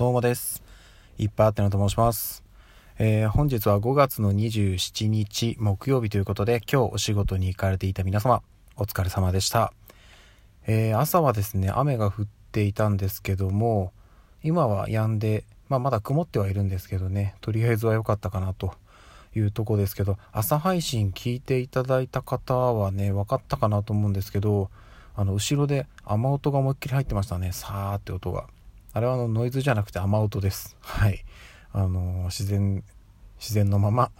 どうもです。いっぱいあってのと申します。えー、本日は5月の27日木曜日ということで、今日お仕事に行かれていた皆様、お疲れ様でした。えー、朝はですね、雨が降っていたんですけども、今は止んで、まあ、まだ曇ってはいるんですけどね、とりあえずは良かったかなというとこですけど、朝配信聞いていただいた方はね、分かったかなと思うんですけど、あの、後ろで雨音が思いっきり入ってましたね、さーって音が。あれはあのノイズじゃなくて雨音です。はい。あの、自然、自然のまま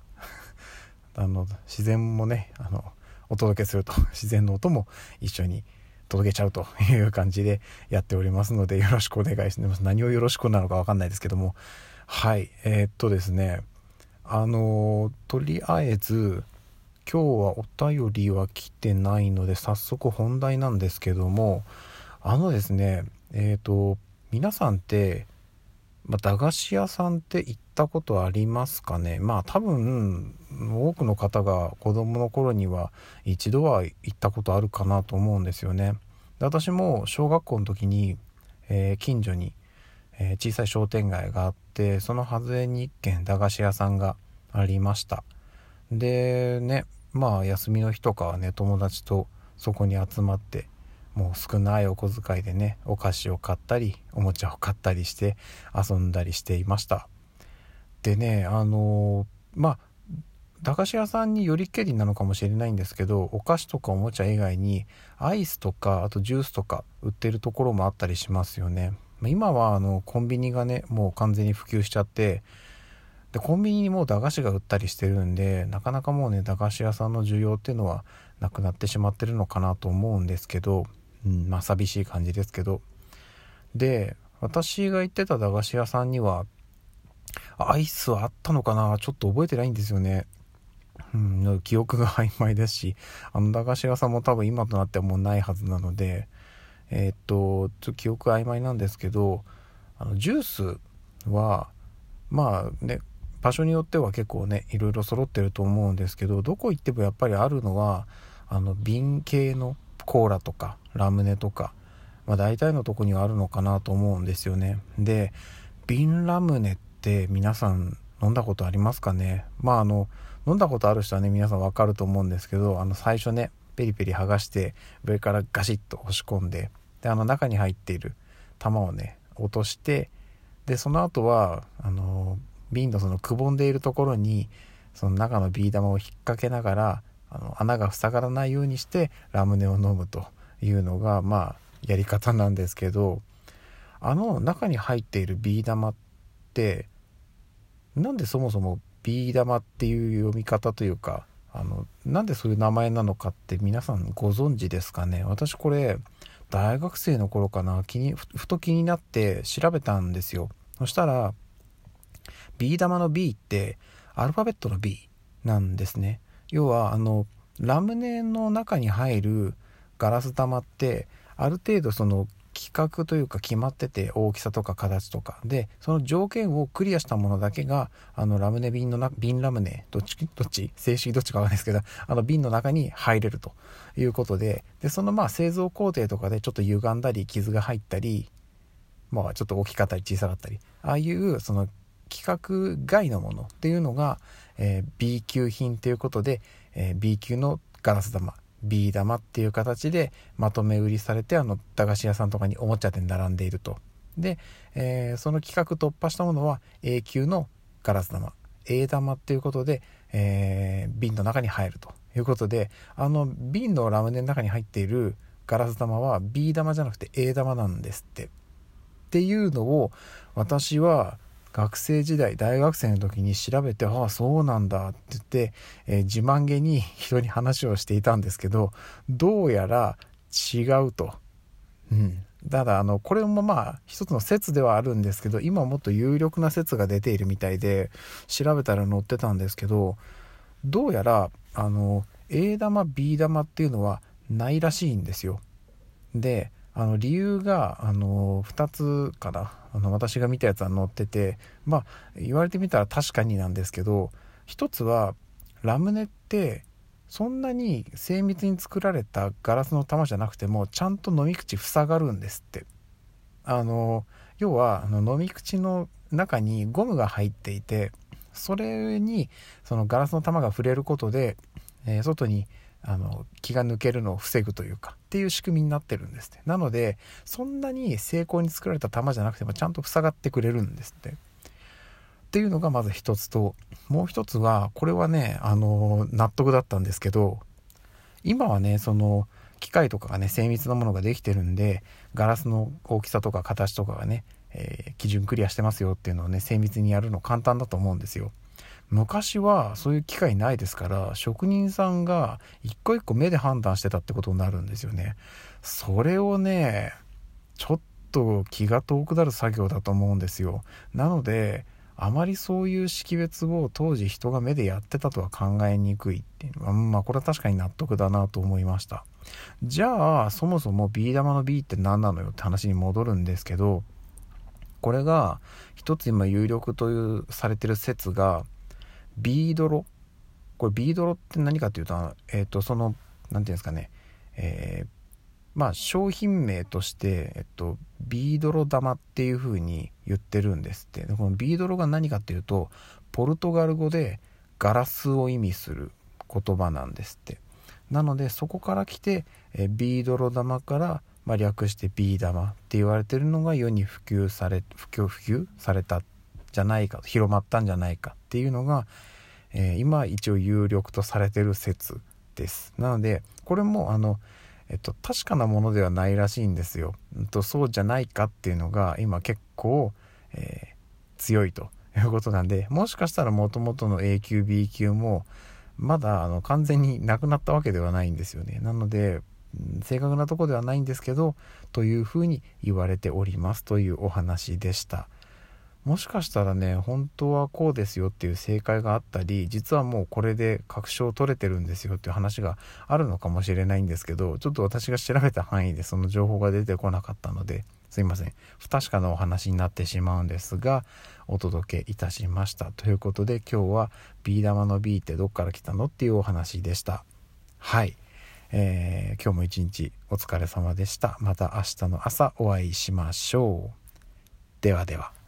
あの、自然もね、あの、お届けすると、自然の音も一緒に届けちゃうという感じでやっておりますので、よろしくお願いします。何をよろしくなのかわかんないですけども、はい。えー、っとですね、あの、とりあえず、今日はお便りは来てないので、早速本題なんですけども、あのですね、えっ、と、皆さんって、まあ、駄菓子屋さんって行ったことありますかね？まあ多分多くの方が子供の頃には一度は行ったことあるかなと思うんですよね。で私も小学校の時に、えー、近所に、えー、小さい商店街があってその外れに一軒駄菓子屋さんがありました。でねまあ休みの日とかはね友達とそこに集まってもう少ないお小遣いでねお菓子を買ったりおもちゃを買ったりして遊んだりしていました。でねあのまあ駄菓子屋さんによりけりなのかもしれないんですけどお菓子とかおもちゃ以外にアイスとかあとジュースとか売ってるところもあったりしますよね。今はあのコンビニがねもう完全に普及しちゃってでコンビニにもう駄菓子が売ったりしてるんでなかなかもうね駄菓子屋さんの需要っていうのはなくなってしまってるのかなと思うんですけどうん、まあ寂しい感じですけど。で私が行ってた駄菓子屋さんにはアイスはあったのかな？ちょっと覚えてないんですよね。うん、記憶が曖昧ですしあの駄菓子屋さんも多分今となってはもうないはずなのでえー、っとちょっと記憶曖昧なんですけどあのジュースはまあね場所によっては結構ねいろいろ揃ってると思うんですけどどこ行ってもやっぱりあるのはあの瓶系のコーラとかラムネとか、まあ、大体のとこにはあるのかなと思うんですよね。で瓶ラムネって皆さん飲んだことありますかね？まああの飲んだことある人はね皆さんわかると思うんですけどあの最初ねペリペリ剥がして上からガシッと押し込んでであの中に入っている玉をね落としてでその後はあの瓶のそのくぼんでいるところにその中のビー玉を引っ掛けながらあの穴が塞がらないようにしてラムネを飲むと。いうのがまあやり方なんですけどあの中に入っているビー玉ってなんでそもそもビー玉っていう読み方というかあのなんでそういう名前なのかって皆さんご存知ですかね？私これ大学生の頃かな気にふと気になって調べたんですよ。そしたらビー玉の B ってアルファベットの B なんですね。要はあのラムネの中に入るガラス玉ってある程度その規格というか決まってて大きさとか形とか。でその条件をクリアしたものだけがあのラムネ瓶のな瓶ラムネどっちどっち？正式どっちかわかんないですけどあの瓶の中に入れると。いうことで。でそのまあ製造工程とかでちょっと歪んだり傷が入ったりまあちょっと大きかったり小さかったり。ああいうその規格外のものっていうのが、えー、B 級品ということで、えー、B 級のガラス玉。B 玉っていう形でまとめ売りされてあの駄菓子屋さんとかにおもちゃで並んでいると。で、えー、その規格突破したものは A 級のガラス玉。A 玉っていうことで、えー、瓶の中に入ると。いうことであの瓶のラムネの中に入っているガラス玉は B 玉じゃなくて A 玉なんですって。っていうのを私は学生時代大学生の時に調べてああそうなんだって言って、えー、自慢げに人に話をしていたんですけどどうやら違うと。うん、ただあのこれもまあ一つの説ではあるんですけど今もっと有力な説が出ているみたいで調べたら載ってたんですけどどうやらあの A 玉 B 玉っていうのはないらしいんですよ。であの理由があの2つかな。あの私が見たやつは載っててまあ言われてみたら確かになんですけど1つはラムネってそんなに精密に作られたガラスの玉じゃなくてもちゃんと飲み口塞がるんですって。あの要はあの飲み口の中にゴムが入っていてそれにそのガラスの玉が触れることで、えー、外にあの気が抜けるのを防ぐというかっていう仕組みになってるんですって。なのでそんなに精巧に作られた玉じゃなくてもちゃんと塞がってくれるんですって。っていうのがまず一つともう一つはこれはねあの納得だったんですけど今はねその機械とかがね精密なものができてるんでガラスの大きさとか形とかがね、えー、基準クリアしてますよっていうのをね精密にやるの簡単だと思うんですよ。昔はそういう機会ないですから職人さんが一個一個目で判断してたってことになるんですよね。それをねちょっと気が遠くなる作業だと思うんですよ。なのであまりそういう識別を当時人が目でやってたとは考えにくいっていうのはまあこれは確かに納得だなと思いました。じゃあそもそもビー玉の B って何なのよって話に戻るんですけどこれが一つ今有力というされてる説がビードロ？これビードロって何かっていうとえ、ー、とその何て言うんですかね。えー、まあ商品名として、えっと、ビードロ玉っていう風に言ってるんですって。でこのビードロが何かっていうとポルトガル語でガラスを意味する言葉なんですって。なのでそこから来てえビードロ玉から、まあ、略してビー玉って言われてるのが世に普及され普及普及されたじゃないか広まったんじゃないかっていうのが、えー、今一応有力とされてる説ですなのでこれもあのえっと、確かなものではないらしいんですよ。うん、とそうじゃないかっていうのが今結構、えー、強いということなんでもしかしたらもともとの A 級 B 級もまだあの完全になくなったわけではないんですよね。なので正確なとこではないんですけどというふうに言われておりますというお話でした。もしかしたらね本当はこうですよっていう正解があったり実はもうこれで確証取れてるんですよっていう話があるのかもしれないんですけどちょっと私が調べた範囲でその情報が出てこなかったのですいません。不確かなお話になってしまうんですがお届けいたしましたということで今日はビー玉の B ってどっから来たのっていうお話でした。はい、えー、今日も一日お疲れ様でした。また明日の朝お会いしましょう。ではでは。